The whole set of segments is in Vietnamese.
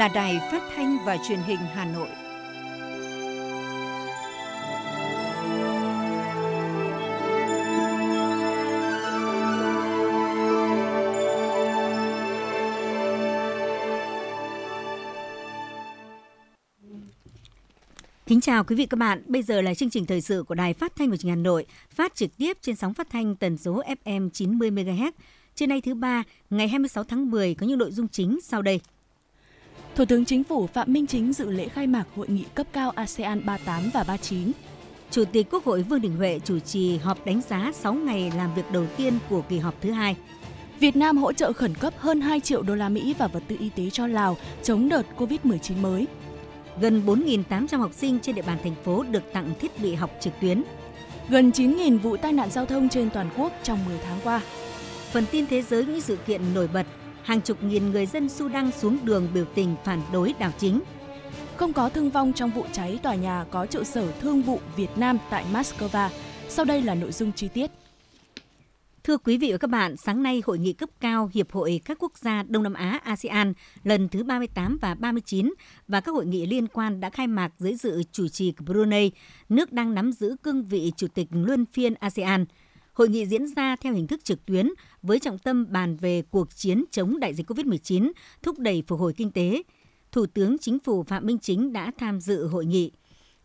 là Đài Phát thanh và Truyền hình Hà Nội. Kính chào quý vị các bạn. Bây giờ là chương trình thời sự của Đài Phát thanh và Truyền hình Hà Nội, phát trực tiếp trên sóng phát thanh tần số FM 90 MHz. Trưa nay thứ ba, ngày 26 tháng 10 có những nội dung chính sau đây. Thủ tướng Chính phủ Phạm Minh Chính dự lễ khai mạc hội nghị cấp cao ASEAN 38 và 39. Chủ tịch Quốc hội Vương Đình Huệ chủ trì họp đánh giá 6 ngày làm việc đầu tiên của kỳ họp thứ hai. Việt Nam hỗ trợ khẩn cấp hơn 2 triệu đô la Mỹ và vật tư y tế cho Lào chống đợt Covid-19 mới. Gần 4.800 học sinh trên địa bàn thành phố được tặng thiết bị học trực tuyến. Gần 9.000 vụ tai nạn giao thông trên toàn quốc trong 10 tháng qua. Phần tin thế giới những sự kiện nổi bật hàng chục nghìn người dân Sudan xuống đường biểu tình phản đối đảo chính. Không có thương vong trong vụ cháy tòa nhà có trụ sở thương vụ Việt Nam tại Moscow. Sau đây là nội dung chi tiết. Thưa quý vị và các bạn, sáng nay Hội nghị cấp cao Hiệp hội các quốc gia Đông Nam Á ASEAN lần thứ 38 và 39 và các hội nghị liên quan đã khai mạc dưới sự chủ trì của Brunei, nước đang nắm giữ cương vị Chủ tịch luân phiên ASEAN – Hội nghị diễn ra theo hình thức trực tuyến với trọng tâm bàn về cuộc chiến chống đại dịch COVID-19, thúc đẩy phục hồi kinh tế. Thủ tướng Chính phủ Phạm Minh Chính đã tham dự hội nghị.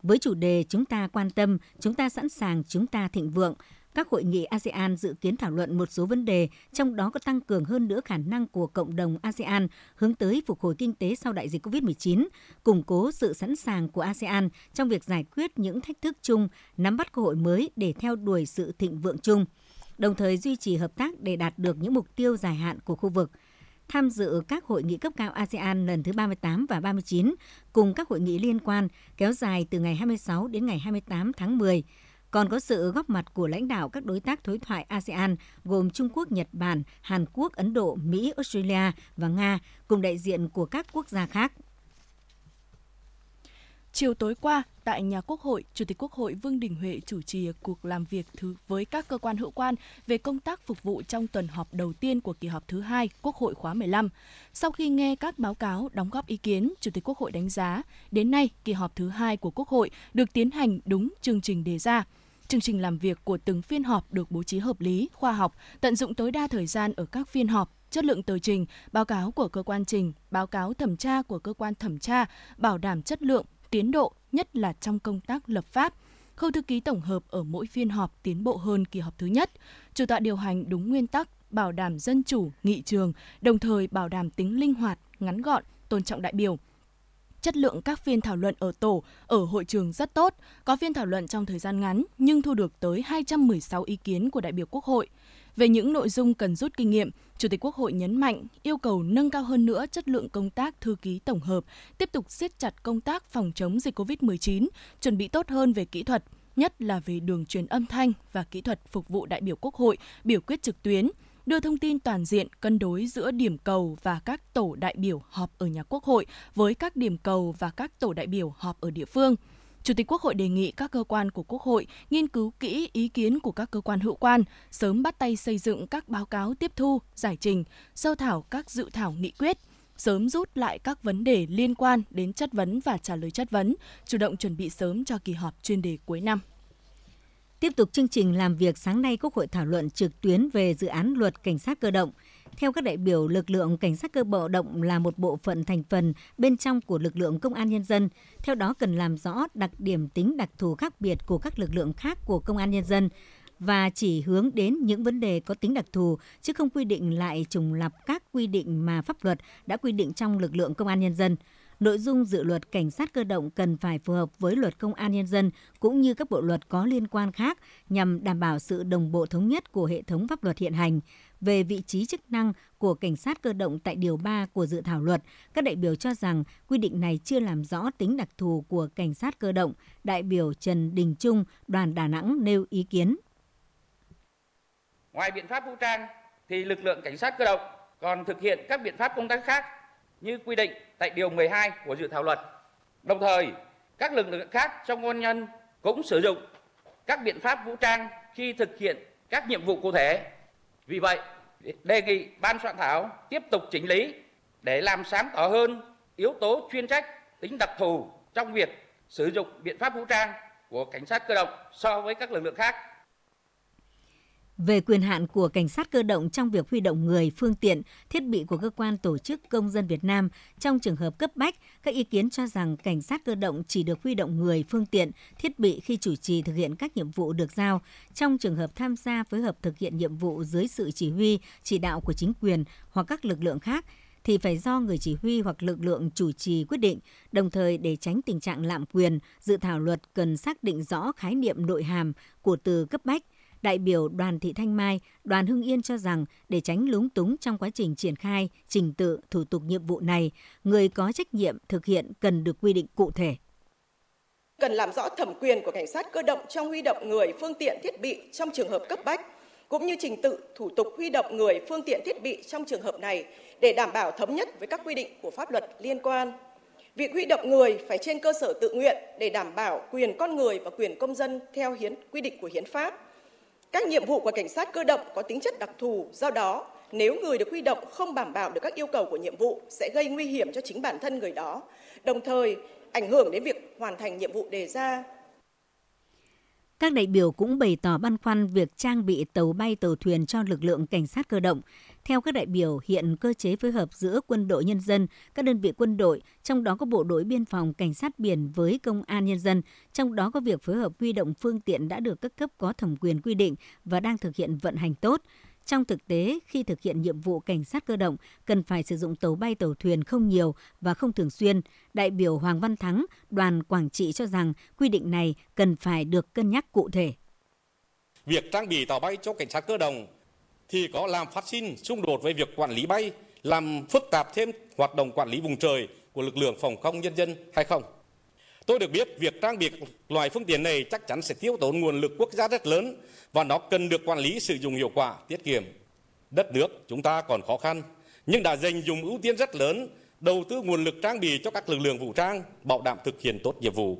Với chủ đề Chúng ta quan tâm, chúng ta sẵn sàng, chúng ta thịnh vượng, các hội nghị ASEAN dự kiến thảo luận một số vấn đề, trong đó có tăng cường hơn nữa khả năng của cộng đồng ASEAN hướng tới phục hồi kinh tế sau đại dịch COVID-19, củng cố sự sẵn sàng của ASEAN trong việc giải quyết những thách thức chung, nắm bắt cơ hội mới để theo đuổi sự thịnh vượng chung, đồng thời duy trì hợp tác để đạt được những mục tiêu dài hạn của khu vực. Tham dự các hội nghị cấp cao ASEAN lần thứ 38 và 39 cùng các hội nghị liên quan kéo dài từ ngày 26 đến ngày 28 tháng 10 còn có sự góp mặt của lãnh đạo các đối tác đối thoại ASEAN gồm Trung Quốc, Nhật Bản, Hàn Quốc, Ấn Độ, Mỹ, Australia và Nga, cùng đại diện của các quốc gia khác. Chiều tối qua, tại nhà Quốc hội, Chủ tịch Quốc hội Vương Đình Huệ chủ trì cuộc làm việc thứ với các cơ quan hữu quan về công tác phục vụ trong tuần họp đầu tiên của kỳ họp thứ hai Quốc hội khóa 15. Sau khi nghe các báo cáo, đóng góp ý kiến, Chủ tịch Quốc hội đánh giá, đến nay kỳ họp thứ hai của Quốc hội được tiến hành đúng chương trình đề ra. Chương trình làm việc của từng phiên họp được bố trí hợp lý, khoa học, tận dụng tối đa thời gian ở các phiên họp, chất lượng tờ trình, báo cáo của cơ quan trình, báo cáo thẩm tra của cơ quan thẩm tra, bảo đảm chất lượng, tiến độ, nhất là trong công tác lập pháp. Khâu thư ký tổng hợp ở mỗi phiên họp tiến bộ hơn kỳ họp thứ nhất. Chủ tọa điều hành đúng nguyên tắc, bảo đảm dân chủ, nghị trường, đồng thời bảo đảm tính linh hoạt, ngắn gọn, tôn trọng đại biểu, chất lượng các phiên thảo luận ở tổ, ở hội trường rất tốt, có phiên thảo luận trong thời gian ngắn nhưng thu được tới 216 ý kiến của đại biểu Quốc hội. Về những nội dung cần rút kinh nghiệm, Chủ tịch Quốc hội nhấn mạnh yêu cầu nâng cao hơn nữa chất lượng công tác thư ký tổng hợp, tiếp tục siết chặt công tác phòng chống dịch COVID-19, chuẩn bị tốt hơn về kỹ thuật, nhất là về đường truyền âm thanh và kỹ thuật phục vụ đại biểu Quốc hội biểu quyết trực tuyến, đưa thông tin toàn diện cân đối giữa điểm cầu và các tổ đại biểu họp ở nhà Quốc hội với các điểm cầu và các tổ đại biểu họp ở địa phương. Chủ tịch Quốc hội đề nghị các cơ quan của Quốc hội nghiên cứu kỹ ý kiến của các cơ quan hữu quan, sớm bắt tay xây dựng các báo cáo tiếp thu, giải trình, sơ thảo các dự thảo nghị quyết, sớm rút lại các vấn đề liên quan đến chất vấn và trả lời chất vấn, chủ động chuẩn bị sớm cho kỳ họp chuyên đề cuối năm. Tiếp tục chương trình làm việc sáng nay, Quốc hội thảo luận trực tuyến về dự án luật cảnh sát cơ động. Theo các đại biểu, lực lượng cảnh sát cơ bộ động là một bộ phận thành phần bên trong của lực lượng công an nhân dân. Theo đó cần làm rõ đặc điểm tính đặc thù khác biệt của các lực lượng khác của công an nhân dân và chỉ hướng đến những vấn đề có tính đặc thù chứ không quy định lại trùng lập các quy định mà pháp luật đã quy định trong lực lượng công an nhân dân. Nội dung dự luật cảnh sát cơ động cần phải phù hợp với luật công an nhân dân cũng như các bộ luật có liên quan khác nhằm đảm bảo sự đồng bộ thống nhất của hệ thống pháp luật hiện hành. Về vị trí chức năng của cảnh sát cơ động tại Điều 3 của dự thảo luật, các đại biểu cho rằng quy định này chưa làm rõ tính đặc thù của cảnh sát cơ động. Đại biểu Trần Đình Trung, đoàn Đà Nẵng nêu ý kiến. Ngoài biện pháp vũ trang thì lực lượng cảnh sát cơ động còn thực hiện các biện pháp công tác khác như quy định tại điều 12 của dự thảo luật. Đồng thời, các lực lượng khác trong quân nhân cũng sử dụng các biện pháp vũ trang khi thực hiện các nhiệm vụ cụ thể. Vì vậy, đề nghị ban soạn thảo tiếp tục chỉnh lý để làm sáng tỏ hơn yếu tố chuyên trách, tính đặc thù trong việc sử dụng biện pháp vũ trang của cảnh sát cơ động so với các lực lượng khác về quyền hạn của cảnh sát cơ động trong việc huy động người, phương tiện, thiết bị của cơ quan tổ chức công dân Việt Nam trong trường hợp cấp bách, các ý kiến cho rằng cảnh sát cơ động chỉ được huy động người, phương tiện, thiết bị khi chủ trì thực hiện các nhiệm vụ được giao. Trong trường hợp tham gia phối hợp thực hiện nhiệm vụ dưới sự chỉ huy, chỉ đạo của chính quyền hoặc các lực lượng khác, thì phải do người chỉ huy hoặc lực lượng chủ trì quyết định. Đồng thời để tránh tình trạng lạm quyền, dự thảo luật cần xác định rõ khái niệm nội hàm của từ cấp bách – đại biểu Đoàn Thị Thanh Mai, Đoàn Hưng Yên cho rằng để tránh lúng túng trong quá trình triển khai, trình tự, thủ tục nhiệm vụ này, người có trách nhiệm thực hiện cần được quy định cụ thể. Cần làm rõ thẩm quyền của cảnh sát cơ động trong huy động người, phương tiện, thiết bị trong trường hợp cấp bách, cũng như trình tự, thủ tục huy động người, phương tiện, thiết bị trong trường hợp này để đảm bảo thống nhất với các quy định của pháp luật liên quan. Việc huy động người phải trên cơ sở tự nguyện để đảm bảo quyền con người và quyền công dân theo hiến quy định của hiến pháp các nhiệm vụ của cảnh sát cơ động có tính chất đặc thù, do đó nếu người được huy động không đảm bảo được các yêu cầu của nhiệm vụ sẽ gây nguy hiểm cho chính bản thân người đó, đồng thời ảnh hưởng đến việc hoàn thành nhiệm vụ đề ra. Các đại biểu cũng bày tỏ băn khoăn việc trang bị tàu bay tàu thuyền cho lực lượng cảnh sát cơ động. Theo các đại biểu, hiện cơ chế phối hợp giữa quân đội nhân dân, các đơn vị quân đội, trong đó có bộ đội biên phòng, cảnh sát biển với công an nhân dân, trong đó có việc phối hợp huy động phương tiện đã được các cấp có thẩm quyền quy định và đang thực hiện vận hành tốt. Trong thực tế, khi thực hiện nhiệm vụ cảnh sát cơ động, cần phải sử dụng tàu bay tàu thuyền không nhiều và không thường xuyên. Đại biểu Hoàng Văn Thắng, đoàn Quảng Trị cho rằng quy định này cần phải được cân nhắc cụ thể. Việc trang bị tàu bay cho cảnh sát cơ động thì có làm phát sinh xung đột với việc quản lý bay, làm phức tạp thêm hoạt động quản lý vùng trời của lực lượng phòng không nhân dân hay không? Tôi được biết việc trang bị loại phương tiện này chắc chắn sẽ tiêu tốn nguồn lực quốc gia rất lớn và nó cần được quản lý sử dụng hiệu quả, tiết kiệm. Đất nước chúng ta còn khó khăn, nhưng đã dành dùng ưu tiên rất lớn đầu tư nguồn lực trang bị cho các lực lượng vũ trang bảo đảm thực hiện tốt nhiệm vụ.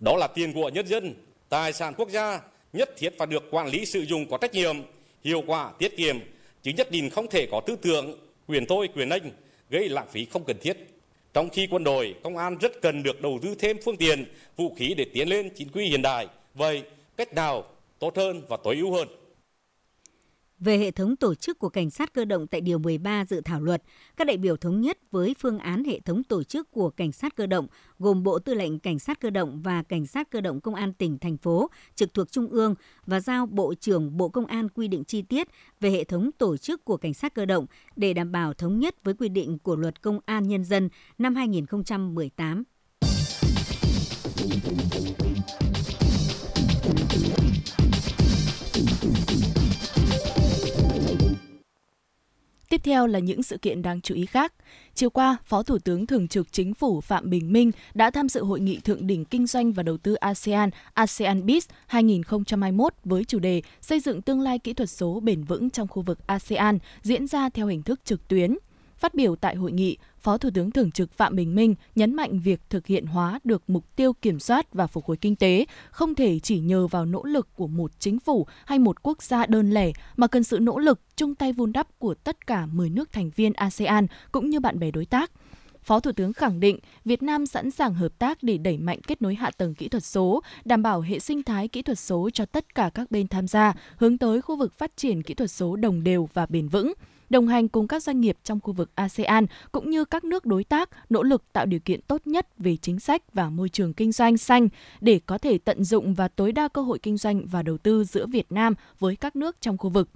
Đó là tiền của nhân dân, tài sản quốc gia nhất thiết phải được quản lý sử dụng có trách nhiệm, hiệu quả, tiết kiệm, chứ nhất định không thể có tư tưởng quyền tôi, quyền anh gây lãng phí không cần thiết. Trong khi quân đội, công an rất cần được đầu tư thêm phương tiện, vũ khí để tiến lên chính quy hiện đại. Vậy, cách nào tốt hơn và tối ưu hơn? Về hệ thống tổ chức của cảnh sát cơ động tại Điều 13 dự thảo luật, các đại biểu thống nhất với phương án hệ thống tổ chức của cảnh sát cơ động gồm Bộ Tư lệnh Cảnh sát cơ động và Cảnh sát cơ động Công an tỉnh, thành phố trực thuộc Trung ương và giao Bộ trưởng Bộ Công an quy định chi tiết về hệ thống tổ chức của cảnh sát cơ động để đảm bảo thống nhất với quy định của Luật Công an Nhân dân năm 2018. Tiếp theo là những sự kiện đáng chú ý khác. Chiều qua, Phó Thủ tướng Thường trực Chính phủ Phạm Bình Minh đã tham dự hội nghị thượng đỉnh kinh doanh và đầu tư ASEAN ASEAN BIZ 2021 với chủ đề Xây dựng tương lai kỹ thuật số bền vững trong khu vực ASEAN diễn ra theo hình thức trực tuyến. Phát biểu tại hội nghị, Phó Thủ tướng Thường trực Phạm Bình Minh nhấn mạnh việc thực hiện hóa được mục tiêu kiểm soát và phục hồi kinh tế không thể chỉ nhờ vào nỗ lực của một chính phủ hay một quốc gia đơn lẻ mà cần sự nỗ lực chung tay vun đắp của tất cả 10 nước thành viên ASEAN cũng như bạn bè đối tác. Phó Thủ tướng khẳng định Việt Nam sẵn sàng hợp tác để đẩy mạnh kết nối hạ tầng kỹ thuật số, đảm bảo hệ sinh thái kỹ thuật số cho tất cả các bên tham gia, hướng tới khu vực phát triển kỹ thuật số đồng đều và bền vững đồng hành cùng các doanh nghiệp trong khu vực ASEAN cũng như các nước đối tác nỗ lực tạo điều kiện tốt nhất về chính sách và môi trường kinh doanh xanh để có thể tận dụng và tối đa cơ hội kinh doanh và đầu tư giữa Việt Nam với các nước trong khu vực.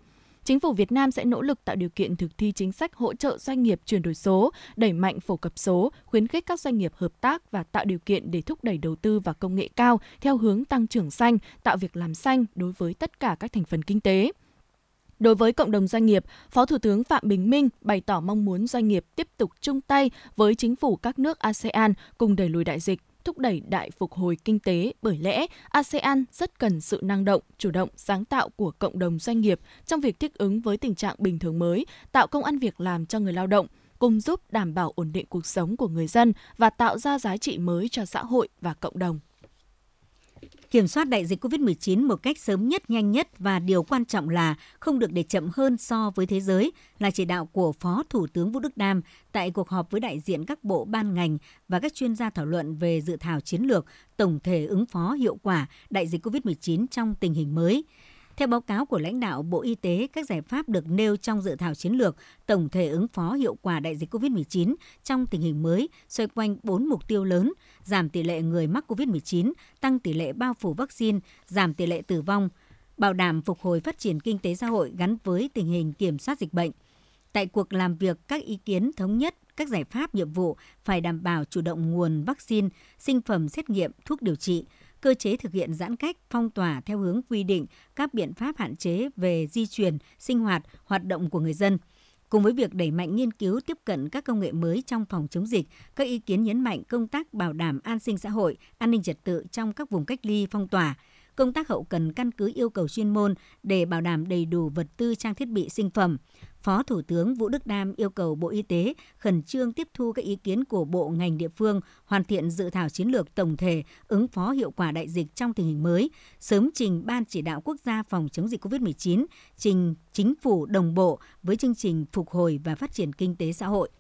Chính phủ Việt Nam sẽ nỗ lực tạo điều kiện thực thi chính sách hỗ trợ doanh nghiệp chuyển đổi số, đẩy mạnh phổ cập số, khuyến khích các doanh nghiệp hợp tác và tạo điều kiện để thúc đẩy đầu tư vào công nghệ cao theo hướng tăng trưởng xanh, tạo việc làm xanh đối với tất cả các thành phần kinh tế. Đối với cộng đồng doanh nghiệp, Phó Thủ tướng Phạm Bình Minh bày tỏ mong muốn doanh nghiệp tiếp tục chung tay với chính phủ các nước ASEAN cùng đẩy lùi đại dịch thúc đẩy đại phục hồi kinh tế bởi lẽ ASEAN rất cần sự năng động, chủ động, sáng tạo của cộng đồng doanh nghiệp trong việc thích ứng với tình trạng bình thường mới, tạo công ăn việc làm cho người lao động, cùng giúp đảm bảo ổn định cuộc sống của người dân và tạo ra giá trị mới cho xã hội và cộng đồng. Kiểm soát đại dịch COVID-19 một cách sớm nhất, nhanh nhất và điều quan trọng là không được để chậm hơn so với thế giới là chỉ đạo của Phó Thủ tướng Vũ Đức Đam tại cuộc họp với đại diện các bộ ban ngành và các chuyên gia thảo luận về dự thảo chiến lược tổng thể ứng phó hiệu quả đại dịch COVID-19 trong tình hình mới. Theo báo cáo của lãnh đạo Bộ Y tế, các giải pháp được nêu trong dự thảo chiến lược tổng thể ứng phó hiệu quả đại dịch COVID-19 trong tình hình mới xoay quanh 4 mục tiêu lớn, giảm tỷ lệ người mắc COVID-19, tăng tỷ lệ bao phủ vaccine, giảm tỷ lệ tử vong, bảo đảm phục hồi phát triển kinh tế xã hội gắn với tình hình kiểm soát dịch bệnh. Tại cuộc làm việc, các ý kiến thống nhất các giải pháp nhiệm vụ phải đảm bảo chủ động nguồn vaccine, sinh phẩm xét nghiệm, thuốc điều trị, cơ chế thực hiện giãn cách, phong tỏa theo hướng quy định các biện pháp hạn chế về di chuyển, sinh hoạt, hoạt động của người dân. Cùng với việc đẩy mạnh nghiên cứu tiếp cận các công nghệ mới trong phòng chống dịch, các ý kiến nhấn mạnh công tác bảo đảm an sinh xã hội, an ninh trật tự trong các vùng cách ly phong tỏa, công tác hậu cần căn cứ yêu cầu chuyên môn để bảo đảm đầy đủ vật tư trang thiết bị sinh phẩm, Phó Thủ tướng Vũ Đức Đam yêu cầu Bộ Y tế khẩn trương tiếp thu các ý kiến của bộ ngành địa phương, hoàn thiện dự thảo chiến lược tổng thể ứng phó hiệu quả đại dịch trong tình hình mới, sớm trình Ban chỉ đạo quốc gia phòng chống dịch COVID-19, trình chính phủ đồng bộ với chương trình phục hồi và phát triển kinh tế xã hội.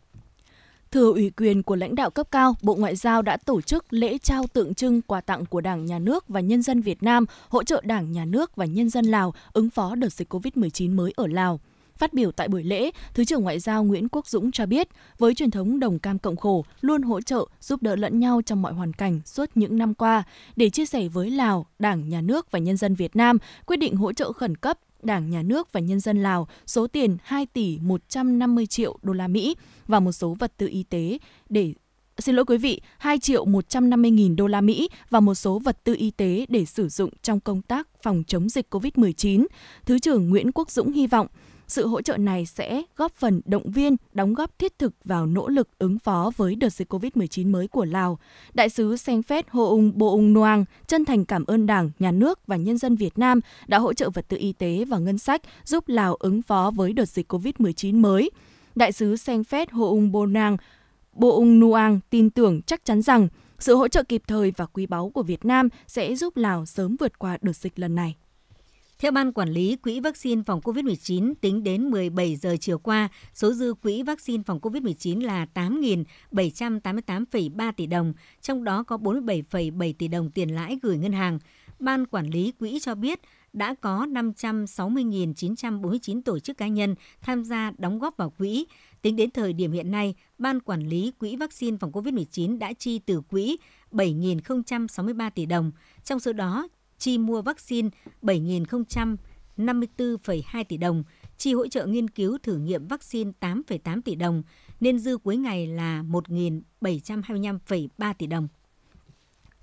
Thừa ủy quyền của lãnh đạo cấp cao, Bộ Ngoại giao đã tổ chức lễ trao tượng trưng quà tặng của Đảng, Nhà nước và nhân dân Việt Nam hỗ trợ Đảng, Nhà nước và nhân dân Lào ứng phó đợt dịch COVID-19 mới ở Lào. Phát biểu tại buổi lễ, Thứ trưởng Ngoại giao Nguyễn Quốc Dũng cho biết, với truyền thống đồng cam cộng khổ, luôn hỗ trợ, giúp đỡ lẫn nhau trong mọi hoàn cảnh suốt những năm qua, để chia sẻ với Lào, Đảng, Nhà nước và nhân dân Việt Nam quyết định hỗ trợ khẩn cấp Đảng, Nhà nước và nhân dân Lào số tiền 2 tỷ 150 triệu đô la Mỹ và một số vật tư y tế để xin lỗi quý vị, 2 triệu 150 nghìn đô la Mỹ và một số vật tư y tế để sử dụng trong công tác phòng chống dịch COVID-19. Thứ trưởng Nguyễn Quốc Dũng hy vọng sự hỗ trợ này sẽ góp phần động viên, đóng góp thiết thực vào nỗ lực ứng phó với đợt dịch COVID-19 mới của Lào. Đại sứ Senfet Bo Ung Noang chân thành cảm ơn Đảng, Nhà nước và nhân dân Việt Nam đã hỗ trợ vật tư y tế và ngân sách giúp Lào ứng phó với đợt dịch COVID-19 mới. Đại sứ Senfet Ung Bo Ung Nuang tin tưởng chắc chắn rằng sự hỗ trợ kịp thời và quý báu của Việt Nam sẽ giúp Lào sớm vượt qua đợt dịch lần này. Theo Ban Quản lý Quỹ vaccine phòng COVID-19, tính đến 17 giờ chiều qua, số dư quỹ vaccine phòng COVID-19 là 8.788,3 tỷ đồng, trong đó có 47,7 tỷ đồng tiền lãi gửi ngân hàng. Ban Quản lý Quỹ cho biết đã có 560.949 tổ chức cá nhân tham gia đóng góp vào quỹ. Tính đến thời điểm hiện nay, Ban Quản lý Quỹ vaccine phòng COVID-19 đã chi từ quỹ 7.063 tỷ đồng. Trong số đó, chi mua vaccine 7.054,2 tỷ đồng, chi hỗ trợ nghiên cứu thử nghiệm vaccine 8,8 tỷ đồng, nên dư cuối ngày là 1.725,3 tỷ đồng.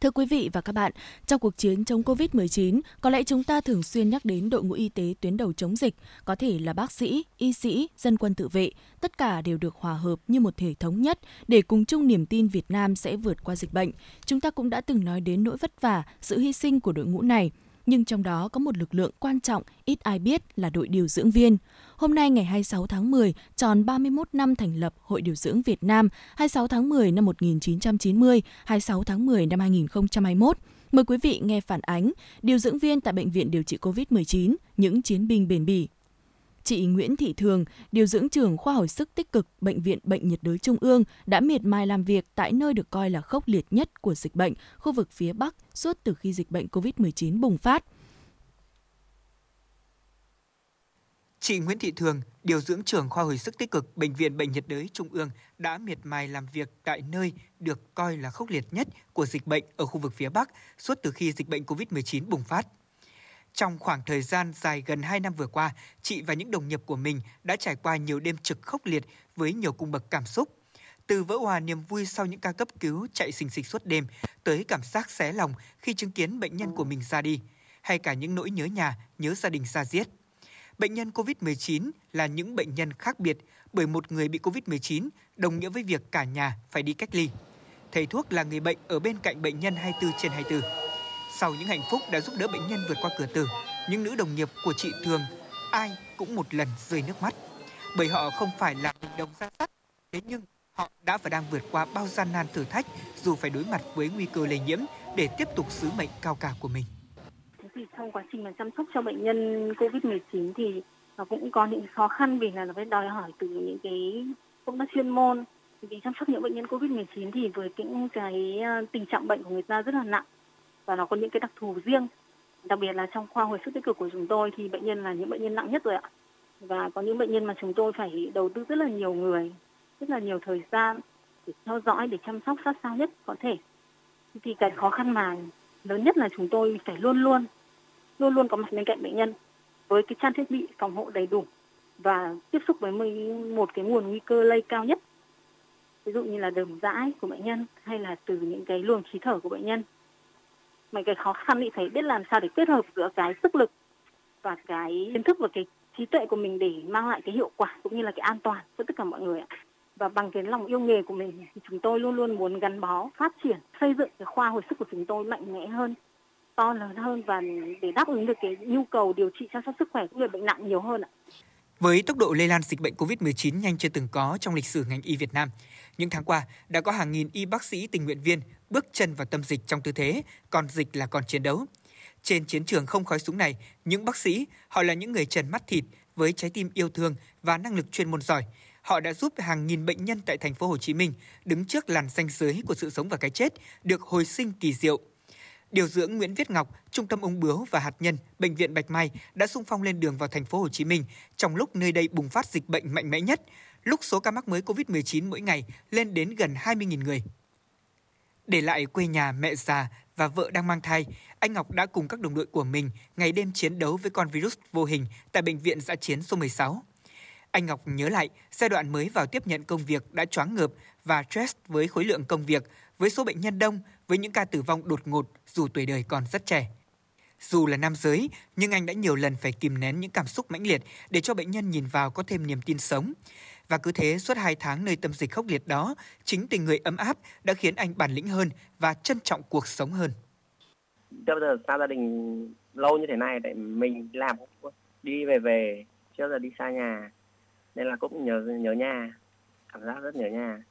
Thưa quý vị và các bạn, trong cuộc chiến chống COVID-19, có lẽ chúng ta thường xuyên nhắc đến đội ngũ y tế tuyến đầu chống dịch, có thể là bác sĩ, y sĩ, dân quân tự vệ, tất cả đều được hòa hợp như một thể thống nhất để cùng chung niềm tin Việt Nam sẽ vượt qua dịch bệnh. Chúng ta cũng đã từng nói đến nỗi vất vả, sự hy sinh của đội ngũ này – nhưng trong đó có một lực lượng quan trọng ít ai biết là đội điều dưỡng viên. Hôm nay ngày 26 tháng 10, tròn 31 năm thành lập Hội Điều dưỡng Việt Nam, 26 tháng 10 năm 1990, 26 tháng 10 năm 2021. Mời quý vị nghe phản ánh điều dưỡng viên tại Bệnh viện điều trị COVID-19, những chiến binh bền bỉ. Chị Nguyễn Thị Thường, điều dưỡng trưởng khoa hồi sức tích cực Bệnh viện Bệnh nhiệt đới Trung ương đã miệt mài làm việc tại nơi được coi là khốc liệt nhất của dịch bệnh, khu vực phía Bắc suốt từ khi dịch bệnh COVID-19 bùng phát. Chị Nguyễn Thị Thường, điều dưỡng trưởng khoa hồi sức tích cực Bệnh viện Bệnh nhiệt đới Trung ương đã miệt mài làm việc tại nơi được coi là khốc liệt nhất của dịch bệnh ở khu vực phía Bắc suốt từ khi dịch bệnh COVID-19 bùng phát. Trong khoảng thời gian dài gần 2 năm vừa qua, chị và những đồng nghiệp của mình đã trải qua nhiều đêm trực khốc liệt với nhiều cung bậc cảm xúc. Từ vỡ hòa niềm vui sau những ca cấp cứu chạy xình xịch suốt đêm, tới cảm giác xé lòng khi chứng kiến bệnh nhân của mình ra đi, hay cả những nỗi nhớ nhà, nhớ gia đình xa giết. Bệnh nhân COVID-19 là những bệnh nhân khác biệt bởi một người bị COVID-19 đồng nghĩa với việc cả nhà phải đi cách ly. Thầy thuốc là người bệnh ở bên cạnh bệnh nhân 24 trên 24 sau những hạnh phúc đã giúp đỡ bệnh nhân vượt qua cửa tử, những nữ đồng nghiệp của chị Thường ai cũng một lần rơi nước mắt. Bởi họ không phải là bình đồng ra sắt, thế nhưng họ đã và đang vượt qua bao gian nan thử thách dù phải đối mặt với nguy cơ lây nhiễm để tiếp tục sứ mệnh cao cả của mình. Thì trong quá trình mà chăm sóc cho bệnh nhân COVID-19 thì nó cũng có những khó khăn vì là nó phải đòi hỏi từ những cái công tác chuyên môn vì chăm sóc những bệnh nhân COVID-19 thì với những cái à, tình trạng bệnh của người ta rất là nặng và nó có những cái đặc thù riêng. Đặc biệt là trong khoa hồi sức tích cực của chúng tôi thì bệnh nhân là những bệnh nhân nặng nhất rồi ạ. Và có những bệnh nhân mà chúng tôi phải đầu tư rất là nhiều người, rất là nhiều thời gian để theo dõi, để chăm sóc sát sao nhất có thể. Thì cái khó khăn mà lớn nhất là chúng tôi phải luôn luôn luôn luôn có mặt bên cạnh bệnh nhân với cái trang thiết bị phòng hộ đầy đủ và tiếp xúc với một cái nguồn nguy cơ lây cao nhất. Ví dụ như là đờm rãi của bệnh nhân hay là từ những cái luồng khí thở của bệnh nhân mà cái khó khăn thì phải biết làm sao để kết hợp giữa cái sức lực và cái kiến thức và cái trí tuệ của mình để mang lại cái hiệu quả cũng như là cái an toàn cho tất cả mọi người ạ và bằng cái lòng yêu nghề của mình thì chúng tôi luôn luôn muốn gắn bó phát triển xây dựng cái khoa hồi sức của chúng tôi mạnh mẽ hơn to lớn hơn và để đáp ứng được cái nhu cầu điều trị chăm sóc sức khỏe của người bệnh nặng nhiều hơn ạ. Với tốc độ lây lan dịch bệnh COVID-19 nhanh chưa từng có trong lịch sử ngành y Việt Nam, những tháng qua đã có hàng nghìn y bác sĩ tình nguyện viên bước chân vào tâm dịch trong tư thế còn dịch là còn chiến đấu. Trên chiến trường không khói súng này, những bác sĩ, họ là những người trần mắt thịt với trái tim yêu thương và năng lực chuyên môn giỏi. Họ đã giúp hàng nghìn bệnh nhân tại thành phố Hồ Chí Minh đứng trước làn ranh giới của sự sống và cái chết được hồi sinh kỳ diệu Điều dưỡng Nguyễn Viết Ngọc, Trung tâm ung bướu và hạt nhân Bệnh viện Bạch Mai đã sung phong lên đường vào thành phố Hồ Chí Minh trong lúc nơi đây bùng phát dịch bệnh mạnh mẽ nhất, lúc số ca mắc mới COVID-19 mỗi ngày lên đến gần 20.000 người. Để lại quê nhà mẹ già và vợ đang mang thai, anh Ngọc đã cùng các đồng đội của mình ngày đêm chiến đấu với con virus vô hình tại bệnh viện giã chiến số 16. Anh Ngọc nhớ lại giai đoạn mới vào tiếp nhận công việc đã choáng ngợp và stress với khối lượng công việc, với số bệnh nhân đông, với những ca tử vong đột ngột dù tuổi đời còn rất trẻ. Dù là nam giới, nhưng anh đã nhiều lần phải kìm nén những cảm xúc mãnh liệt để cho bệnh nhân nhìn vào có thêm niềm tin sống. Và cứ thế suốt hai tháng nơi tâm dịch khốc liệt đó, chính tình người ấm áp đã khiến anh bản lĩnh hơn và trân trọng cuộc sống hơn. Trước giờ xa gia đình lâu như thế này, để mình làm đi về về, trước giờ đi xa nhà, nên là cũng nhớ nhớ nhà, cảm giác rất nhớ nhà.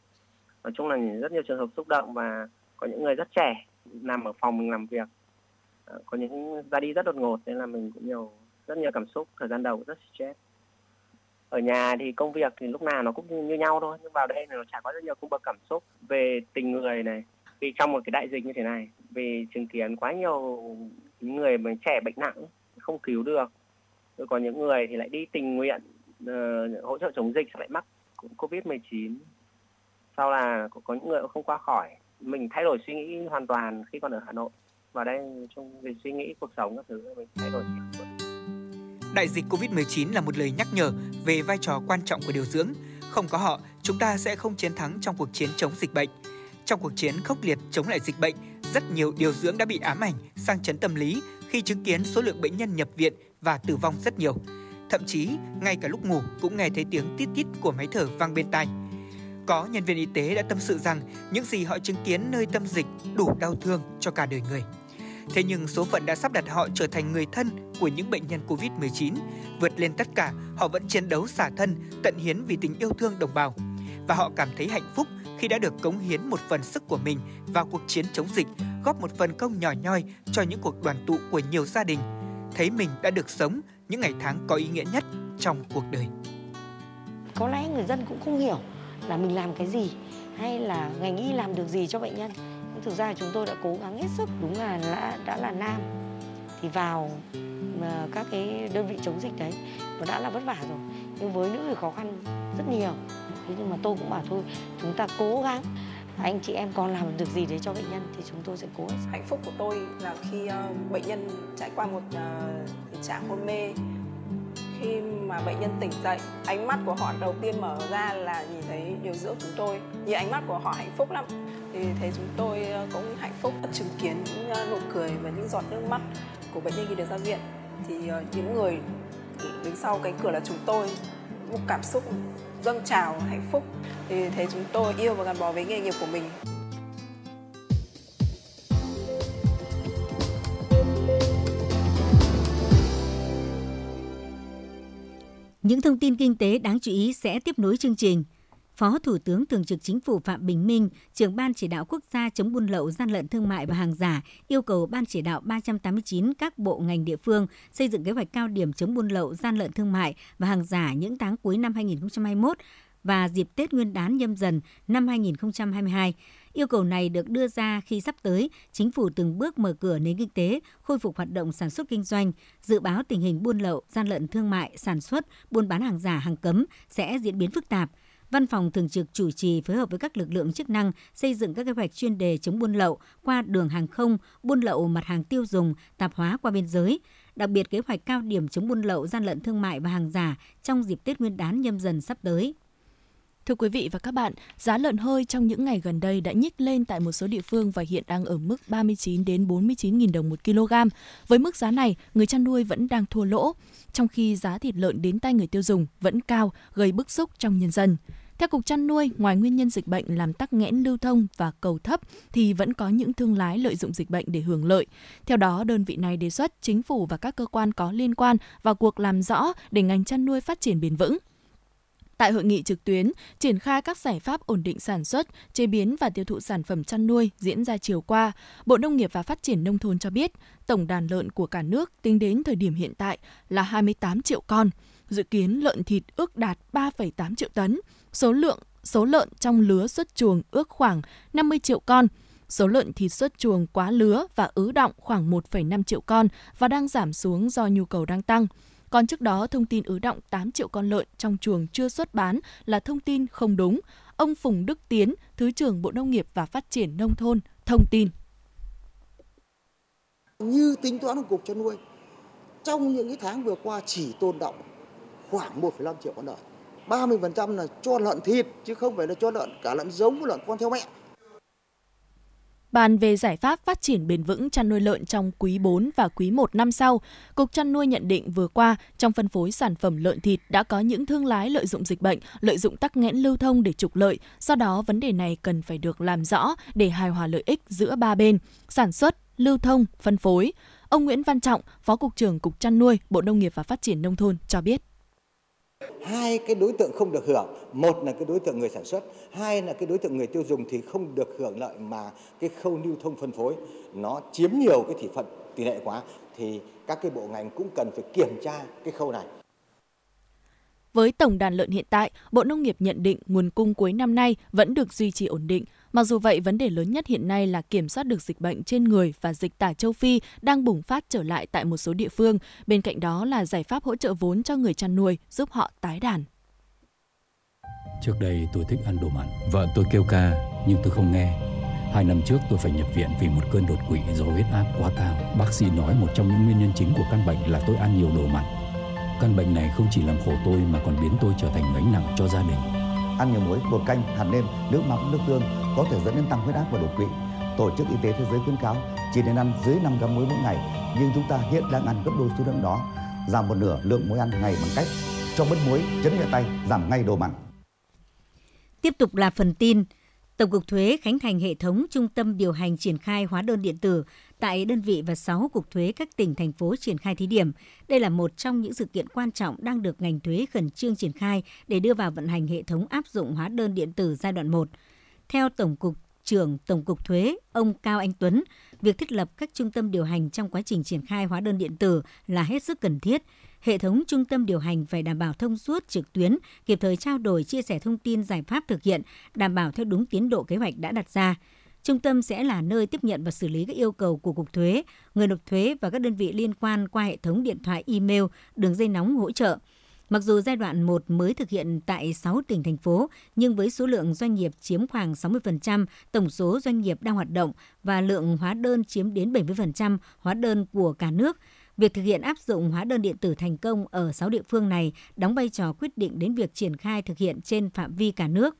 Nói chung là rất nhiều trường hợp xúc động và có những người rất trẻ nằm ở phòng mình làm việc ờ, có những ra đi rất đột ngột nên là mình cũng nhiều rất nhiều cảm xúc thời gian đầu rất stress ở nhà thì công việc thì lúc nào nó cũng như, nhau thôi nhưng vào đây thì nó trải qua rất nhiều cung bậc cảm xúc về tình người này vì trong một cái đại dịch như thế này vì chứng kiến quá nhiều những người mà trẻ bệnh nặng không cứu được. Rồi còn những người thì lại đi tình nguyện uh, hỗ trợ chống dịch lại mắc covid 19 sau là có, có những người không qua khỏi. Mình thay đổi suy nghĩ hoàn toàn khi còn ở Hà Nội. Và đây trong về suy nghĩ cuộc sống các thứ mình thay đổi. Đại dịch Covid-19 là một lời nhắc nhở về vai trò quan trọng của điều dưỡng. Không có họ, chúng ta sẽ không chiến thắng trong cuộc chiến chống dịch bệnh. Trong cuộc chiến khốc liệt chống lại dịch bệnh, rất nhiều điều dưỡng đã bị ám ảnh, sang chấn tâm lý khi chứng kiến số lượng bệnh nhân nhập viện và tử vong rất nhiều. Thậm chí, ngay cả lúc ngủ cũng nghe thấy tiếng tít tít của máy thở vang bên tai. Có nhân viên y tế đã tâm sự rằng những gì họ chứng kiến nơi tâm dịch đủ đau thương cho cả đời người. Thế nhưng số phận đã sắp đặt họ trở thành người thân của những bệnh nhân Covid-19. Vượt lên tất cả, họ vẫn chiến đấu xả thân, tận hiến vì tình yêu thương đồng bào. Và họ cảm thấy hạnh phúc khi đã được cống hiến một phần sức của mình vào cuộc chiến chống dịch, góp một phần công nhỏ nhoi cho những cuộc đoàn tụ của nhiều gia đình. Thấy mình đã được sống những ngày tháng có ý nghĩa nhất trong cuộc đời. Có lẽ người dân cũng không hiểu là mình làm cái gì hay là ngành y làm được gì cho bệnh nhân thực ra chúng tôi đã cố gắng hết sức đúng là đã, đã là nam. Thì vào mà các cái đơn vị chống dịch đấy nó đã là vất vả rồi. Nhưng với nữ thì khó khăn rất nhiều. Thế nhưng mà tôi cũng bảo thôi chúng ta cố gắng. Anh chị em còn làm được gì để cho bệnh nhân thì chúng tôi sẽ cố hạnh phúc của tôi là khi uh, bệnh nhân trải qua một uh, tình trạng hôn mê khi mà bệnh nhân tỉnh dậy, ánh mắt của họ đầu tiên mở ra là nhìn thấy điều dưỡng chúng tôi. Nhìn ánh mắt của họ hạnh phúc lắm. Thì thấy chúng tôi ờ, cũng hạnh phúc. Chứng kiến những ờ, nụ cười và những giọt nước mắt của bệnh nhân khi được ra viện. Thì ờ, những người đứng sau cánh cửa là chúng tôi. Một cảm xúc dâng trào, hạnh phúc. Thì thấy chúng tôi yêu và gắn bó với nghề nghiệp của mình. Những thông tin kinh tế đáng chú ý sẽ tiếp nối chương trình. Phó Thủ tướng Thường trực Chính phủ Phạm Bình Minh, trưởng Ban chỉ đạo quốc gia chống buôn lậu, gian lận thương mại và hàng giả yêu cầu Ban chỉ đạo 389 các bộ ngành địa phương xây dựng kế hoạch cao điểm chống buôn lậu, gian lận thương mại và hàng giả những tháng cuối năm 2021 và dịp Tết Nguyên đán nhâm dần năm 2022. Yêu cầu này được đưa ra khi sắp tới, chính phủ từng bước mở cửa nền kinh tế, khôi phục hoạt động sản xuất kinh doanh, dự báo tình hình buôn lậu, gian lận thương mại, sản xuất, buôn bán hàng giả, hàng cấm sẽ diễn biến phức tạp. Văn phòng Thường trực chủ trì phối hợp với các lực lượng chức năng xây dựng các kế hoạch chuyên đề chống buôn lậu qua đường hàng không, buôn lậu mặt hàng tiêu dùng, tạp hóa qua biên giới, đặc biệt kế hoạch cao điểm chống buôn lậu, gian lận thương mại và hàng giả trong dịp Tết Nguyên đán nhâm dần sắp tới. Thưa quý vị và các bạn, giá lợn hơi trong những ngày gần đây đã nhích lên tại một số địa phương và hiện đang ở mức 39 đến 49 000 đồng một kg. Với mức giá này, người chăn nuôi vẫn đang thua lỗ, trong khi giá thịt lợn đến tay người tiêu dùng vẫn cao, gây bức xúc trong nhân dân. Theo Cục chăn nuôi, ngoài nguyên nhân dịch bệnh làm tắc nghẽn lưu thông và cầu thấp thì vẫn có những thương lái lợi dụng dịch bệnh để hưởng lợi. Theo đó, đơn vị này đề xuất chính phủ và các cơ quan có liên quan vào cuộc làm rõ để ngành chăn nuôi phát triển bền vững. Tại hội nghị trực tuyến, triển khai các giải pháp ổn định sản xuất, chế biến và tiêu thụ sản phẩm chăn nuôi diễn ra chiều qua, Bộ Nông nghiệp và Phát triển Nông thôn cho biết, tổng đàn lợn của cả nước tính đến thời điểm hiện tại là 28 triệu con. Dự kiến lợn thịt ước đạt 3,8 triệu tấn. Số lượng số lợn trong lứa xuất chuồng ước khoảng 50 triệu con. Số lợn thịt xuất chuồng quá lứa và ứ động khoảng 1,5 triệu con và đang giảm xuống do nhu cầu đang tăng. Còn trước đó, thông tin ứ động 8 triệu con lợn trong chuồng chưa xuất bán là thông tin không đúng. Ông Phùng Đức Tiến, Thứ trưởng Bộ Nông nghiệp và Phát triển Nông thôn, thông tin. Như tính toán của Cục chăn nuôi, trong những cái tháng vừa qua chỉ tồn động khoảng 1,5 triệu con lợn. 30% là cho lợn thịt chứ không phải là cho lợn cả lợn giống với lợn con theo mẹ. Bàn về giải pháp phát triển bền vững chăn nuôi lợn trong quý 4 và quý 1 năm sau, Cục chăn nuôi nhận định vừa qua trong phân phối sản phẩm lợn thịt đã có những thương lái lợi dụng dịch bệnh, lợi dụng tắc nghẽn lưu thông để trục lợi, do đó vấn đề này cần phải được làm rõ để hài hòa lợi ích giữa ba bên, sản xuất, lưu thông, phân phối. Ông Nguyễn Văn Trọng, Phó Cục trưởng Cục chăn nuôi, Bộ Nông nghiệp và Phát triển Nông thôn cho biết hai cái đối tượng không được hưởng một là cái đối tượng người sản xuất hai là cái đối tượng người tiêu dùng thì không được hưởng lợi mà cái khâu lưu thông phân phối nó chiếm nhiều cái thị phần tỷ lệ quá thì các cái bộ ngành cũng cần phải kiểm tra cái khâu này với tổng đàn lợn hiện tại, Bộ Nông nghiệp nhận định nguồn cung cuối năm nay vẫn được duy trì ổn định. Mặc dù vậy, vấn đề lớn nhất hiện nay là kiểm soát được dịch bệnh trên người và dịch tả châu Phi đang bùng phát trở lại tại một số địa phương. Bên cạnh đó là giải pháp hỗ trợ vốn cho người chăn nuôi, giúp họ tái đàn. Trước đây tôi thích ăn đồ mặn. Vợ tôi kêu ca, nhưng tôi không nghe. Hai năm trước tôi phải nhập viện vì một cơn đột quỵ do huyết áp quá cao. Bác sĩ nói một trong những nguyên nhân chính của căn bệnh là tôi ăn nhiều đồ mặn. Căn bệnh này không chỉ làm khổ tôi mà còn biến tôi trở thành gánh nặng cho gia đình. Ăn nhiều muối, bột canh, hạt nêm, nước mắm, nước tương có thể dẫn đến tăng huyết áp và đột quỵ. Tổ chức Y tế Thế giới khuyến cáo chỉ nên ăn dưới 5 gram muối mỗi ngày, nhưng chúng ta hiện đang ăn gấp đôi số lượng đó, giảm một nửa lượng muối ăn ngày bằng cách cho bớt muối, chấn nhẹ tay, giảm ngay đồ mặn. Tiếp tục là phần tin. Tổng cục Thuế khánh thành hệ thống trung tâm điều hành triển khai hóa đơn điện tử tại đơn vị và 6 cục thuế các tỉnh thành phố triển khai thí điểm. Đây là một trong những sự kiện quan trọng đang được ngành thuế khẩn trương triển khai để đưa vào vận hành hệ thống áp dụng hóa đơn điện tử giai đoạn 1. Theo Tổng cục trưởng Tổng cục Thuế, ông Cao Anh Tuấn, việc thiết lập các trung tâm điều hành trong quá trình triển khai hóa đơn điện tử là hết sức cần thiết. Hệ thống trung tâm điều hành phải đảm bảo thông suốt trực tuyến, kịp thời trao đổi, chia sẻ thông tin giải pháp thực hiện, đảm bảo theo đúng tiến độ kế hoạch đã đặt ra. Trung tâm sẽ là nơi tiếp nhận và xử lý các yêu cầu của Cục Thuế, người nộp thuế và các đơn vị liên quan qua hệ thống điện thoại, email, đường dây nóng hỗ trợ. Mặc dù giai đoạn 1 mới thực hiện tại 6 tỉnh thành phố, nhưng với số lượng doanh nghiệp chiếm khoảng 60% tổng số doanh nghiệp đang hoạt động và lượng hóa đơn chiếm đến 70% hóa đơn của cả nước, việc thực hiện áp dụng hóa đơn điện tử thành công ở 6 địa phương này đóng vai trò quyết định đến việc triển khai thực hiện trên phạm vi cả nước.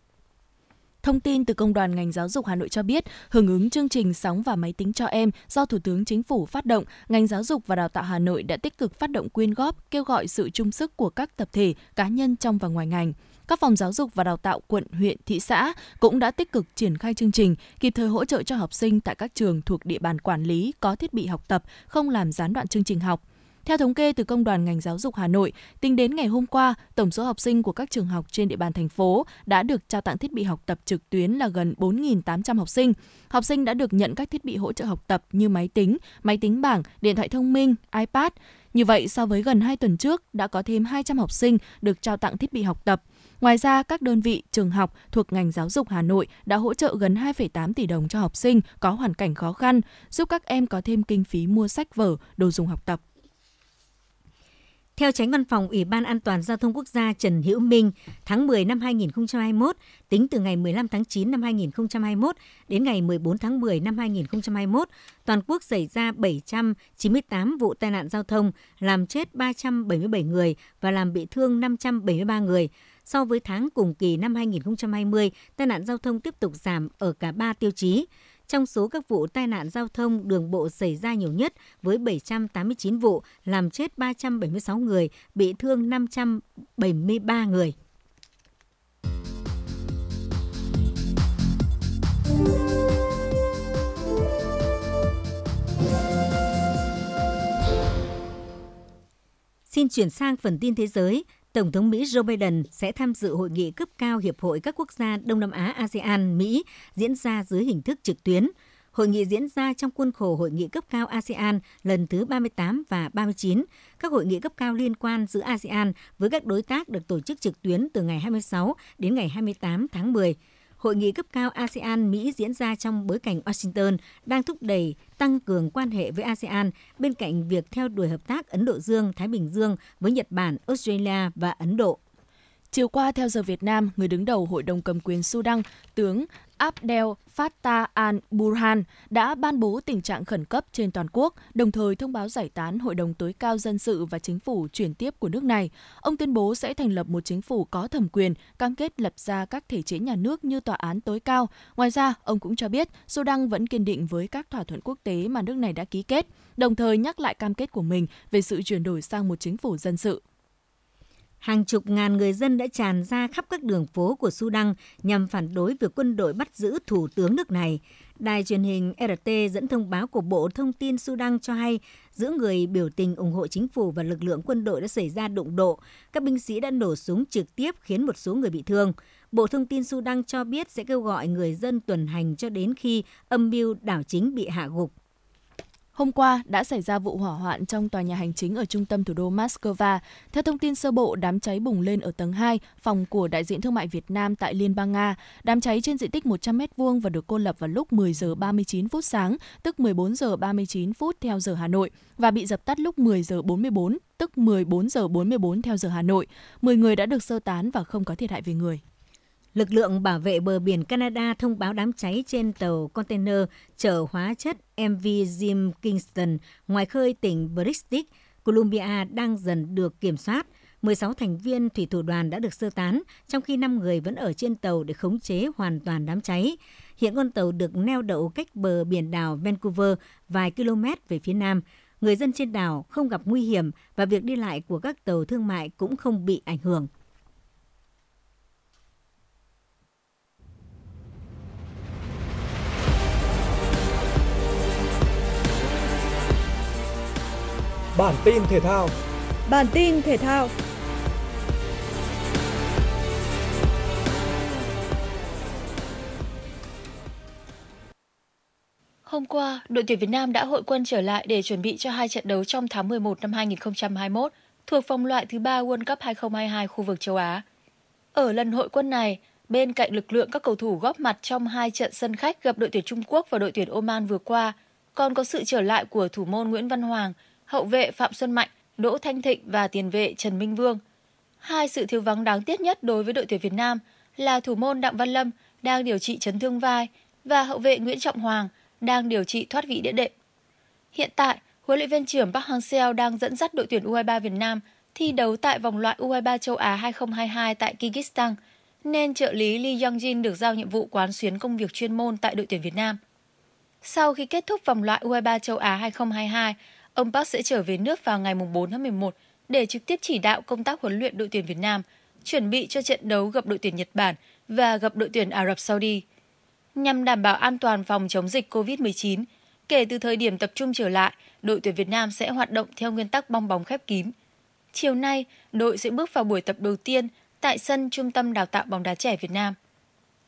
Thông tin từ Công đoàn ngành giáo dục Hà Nội cho biết, hưởng ứng chương trình Sóng và Máy tính cho em do Thủ tướng Chính phủ phát động, ngành giáo dục và đào tạo Hà Nội đã tích cực phát động quyên góp, kêu gọi sự chung sức của các tập thể, cá nhân trong và ngoài ngành. Các phòng giáo dục và đào tạo quận, huyện, thị xã cũng đã tích cực triển khai chương trình, kịp thời hỗ trợ cho học sinh tại các trường thuộc địa bàn quản lý có thiết bị học tập, không làm gián đoạn chương trình học. Theo thống kê từ Công đoàn ngành giáo dục Hà Nội, tính đến ngày hôm qua, tổng số học sinh của các trường học trên địa bàn thành phố đã được trao tặng thiết bị học tập trực tuyến là gần 4.800 học sinh. Học sinh đã được nhận các thiết bị hỗ trợ học tập như máy tính, máy tính bảng, điện thoại thông minh, iPad. Như vậy, so với gần 2 tuần trước, đã có thêm 200 học sinh được trao tặng thiết bị học tập. Ngoài ra, các đơn vị, trường học thuộc ngành giáo dục Hà Nội đã hỗ trợ gần 2,8 tỷ đồng cho học sinh có hoàn cảnh khó khăn, giúp các em có thêm kinh phí mua sách vở, đồ dùng học tập. Theo tránh văn phòng Ủy ban An toàn Giao thông Quốc gia Trần Hữu Minh, tháng 10 năm 2021, tính từ ngày 15 tháng 9 năm 2021 đến ngày 14 tháng 10 năm 2021, toàn quốc xảy ra 798 vụ tai nạn giao thông, làm chết 377 người và làm bị thương 573 người. So với tháng cùng kỳ năm 2020, tai nạn giao thông tiếp tục giảm ở cả ba tiêu chí. Trong số các vụ tai nạn giao thông đường bộ xảy ra nhiều nhất với 789 vụ, làm chết 376 người, bị thương 573 người. Xin chuyển sang phần tin thế giới. Tổng thống Mỹ Joe Biden sẽ tham dự hội nghị cấp cao Hiệp hội các quốc gia Đông Nam Á ASEAN, Mỹ, diễn ra dưới hình thức trực tuyến. Hội nghị diễn ra trong khuôn khổ Hội nghị cấp cao ASEAN lần thứ 38 và 39. Các hội nghị cấp cao liên quan giữa ASEAN với các đối tác được tổ chức trực tuyến từ ngày 26 đến ngày 28 tháng 10. Hội nghị cấp cao ASEAN-Mỹ diễn ra trong bối cảnh Washington đang thúc đẩy tăng cường quan hệ với ASEAN bên cạnh việc theo đuổi hợp tác Ấn Độ Dương-Thái Bình Dương với Nhật Bản, Australia và Ấn Độ. Chiều qua theo giờ Việt Nam, người đứng đầu Hội đồng cầm quyền Sudan, tướng Abdel Fattah al-Burhan đã ban bố tình trạng khẩn cấp trên toàn quốc, đồng thời thông báo giải tán Hội đồng tối cao dân sự và chính phủ chuyển tiếp của nước này. Ông tuyên bố sẽ thành lập một chính phủ có thẩm quyền, cam kết lập ra các thể chế nhà nước như tòa án tối cao. Ngoài ra, ông cũng cho biết Sudan vẫn kiên định với các thỏa thuận quốc tế mà nước này đã ký kết, đồng thời nhắc lại cam kết của mình về sự chuyển đổi sang một chính phủ dân sự hàng chục ngàn người dân đã tràn ra khắp các đường phố của Sudan nhằm phản đối việc quân đội bắt giữ thủ tướng nước này. Đài truyền hình RT dẫn thông báo của Bộ Thông tin Sudan cho hay, giữa người biểu tình ủng hộ chính phủ và lực lượng quân đội đã xảy ra đụng độ. Các binh sĩ đã nổ súng trực tiếp khiến một số người bị thương. Bộ Thông tin Sudan cho biết sẽ kêu gọi người dân tuần hành cho đến khi âm mưu đảo chính bị hạ gục. Hôm qua đã xảy ra vụ hỏa hoạn trong tòa nhà hành chính ở trung tâm thủ đô Moscow. Theo thông tin sơ bộ, đám cháy bùng lên ở tầng 2, phòng của Đại diện Thương mại Việt Nam tại Liên bang Nga. Đám cháy trên diện tích 100 m2 và được cô lập vào lúc 10 giờ 39 phút sáng, tức 14 giờ 39 phút theo giờ Hà Nội, và bị dập tắt lúc 10 giờ 44, tức 14 giờ 44 theo giờ Hà Nội. 10 người đã được sơ tán và không có thiệt hại về người. Lực lượng bảo vệ bờ biển Canada thông báo đám cháy trên tàu container chở hóa chất MV Jim Kingston ngoài khơi tỉnh British Columbia đang dần được kiểm soát. 16 thành viên thủy thủ đoàn đã được sơ tán, trong khi 5 người vẫn ở trên tàu để khống chế hoàn toàn đám cháy. Hiện con tàu được neo đậu cách bờ biển đảo Vancouver vài km về phía nam. Người dân trên đảo không gặp nguy hiểm và việc đi lại của các tàu thương mại cũng không bị ảnh hưởng. Bản tin thể thao. Bản tin thể thao. Hôm qua, đội tuyển Việt Nam đã hội quân trở lại để chuẩn bị cho hai trận đấu trong tháng 11 năm 2021 thuộc vòng loại thứ ba World Cup 2022 khu vực châu Á. Ở lần hội quân này, bên cạnh lực lượng các cầu thủ góp mặt trong hai trận sân khách gặp đội tuyển Trung Quốc và đội tuyển Oman vừa qua, còn có sự trở lại của thủ môn Nguyễn Văn Hoàng hậu vệ Phạm Xuân Mạnh, Đỗ Thanh Thịnh và tiền vệ Trần Minh Vương. Hai sự thiếu vắng đáng tiếc nhất đối với đội tuyển Việt Nam là thủ môn Đặng Văn Lâm đang điều trị chấn thương vai và hậu vệ Nguyễn Trọng Hoàng đang điều trị thoát vị đĩa đệm. Hiện tại, huấn luyện viên trưởng Park Hang-seo đang dẫn dắt đội tuyển U23 Việt Nam thi đấu tại vòng loại U23 châu Á 2022 tại Kyrgyzstan, nên trợ lý Lee Young-jin được giao nhiệm vụ quán xuyến công việc chuyên môn tại đội tuyển Việt Nam. Sau khi kết thúc vòng loại U23 châu Á 2022, ông Park sẽ trở về nước vào ngày 4 tháng 11 để trực tiếp chỉ đạo công tác huấn luyện đội tuyển Việt Nam, chuẩn bị cho trận đấu gặp đội tuyển Nhật Bản và gặp đội tuyển Ả Rập Saudi. Nhằm đảm bảo an toàn phòng chống dịch COVID-19, Kể từ thời điểm tập trung trở lại, đội tuyển Việt Nam sẽ hoạt động theo nguyên tắc bong bóng khép kín. Chiều nay, đội sẽ bước vào buổi tập đầu tiên tại sân Trung tâm Đào tạo bóng đá trẻ Việt Nam.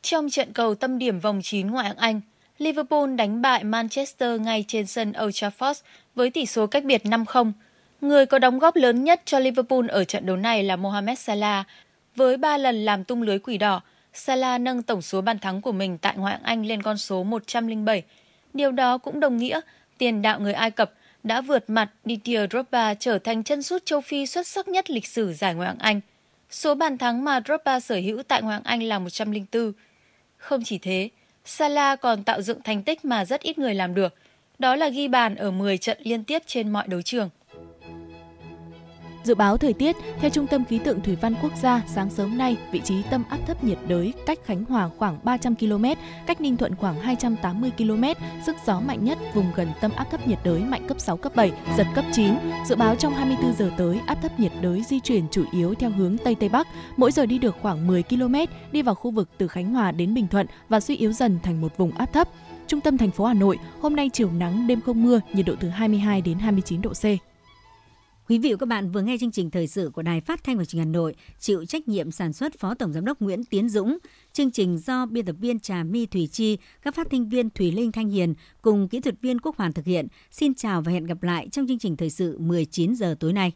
Trong trận cầu tâm điểm vòng 9 ngoại hạng Anh, Liverpool đánh bại Manchester ngay trên sân Old Trafford với tỷ số cách biệt 5-0. Người có đóng góp lớn nhất cho Liverpool ở trận đấu này là Mohamed Salah. Với 3 lần làm tung lưới quỷ đỏ, Salah nâng tổng số bàn thắng của mình tại ngoại hạng Anh lên con số 107. Điều đó cũng đồng nghĩa tiền đạo người Ai Cập đã vượt mặt Didier Drogba trở thành chân sút châu Phi xuất sắc nhất lịch sử giải Ngoại hạng Anh. Số bàn thắng mà Drogba sở hữu tại Ngoại hạng Anh là 104. Không chỉ thế, Salah còn tạo dựng thành tích mà rất ít người làm được, đó là ghi bàn ở 10 trận liên tiếp trên mọi đấu trường. Dự báo thời tiết, theo Trung tâm Khí tượng Thủy văn Quốc gia, sáng sớm nay, vị trí tâm áp thấp nhiệt đới cách Khánh Hòa khoảng 300 km, cách Ninh Thuận khoảng 280 km, sức gió mạnh nhất vùng gần tâm áp thấp nhiệt đới mạnh cấp 6, cấp 7, giật cấp 9. Dự báo trong 24 giờ tới, áp thấp nhiệt đới di chuyển chủ yếu theo hướng Tây Tây Bắc, mỗi giờ đi được khoảng 10 km, đi vào khu vực từ Khánh Hòa đến Bình Thuận và suy yếu dần thành một vùng áp thấp. Trung tâm thành phố Hà Nội, hôm nay chiều nắng, đêm không mưa, nhiệt độ từ 22 đến 29 độ C. Quý vị và các bạn vừa nghe chương trình thời sự của Đài Phát thanh và Truyền hình Hà Nội, chịu trách nhiệm sản xuất Phó Tổng giám đốc Nguyễn Tiến Dũng. Chương trình do biên tập viên Trà My Thủy Chi, các phát thanh viên Thủy Linh Thanh Hiền cùng kỹ thuật viên Quốc Hoàn thực hiện. Xin chào và hẹn gặp lại trong chương trình thời sự 19 giờ tối nay.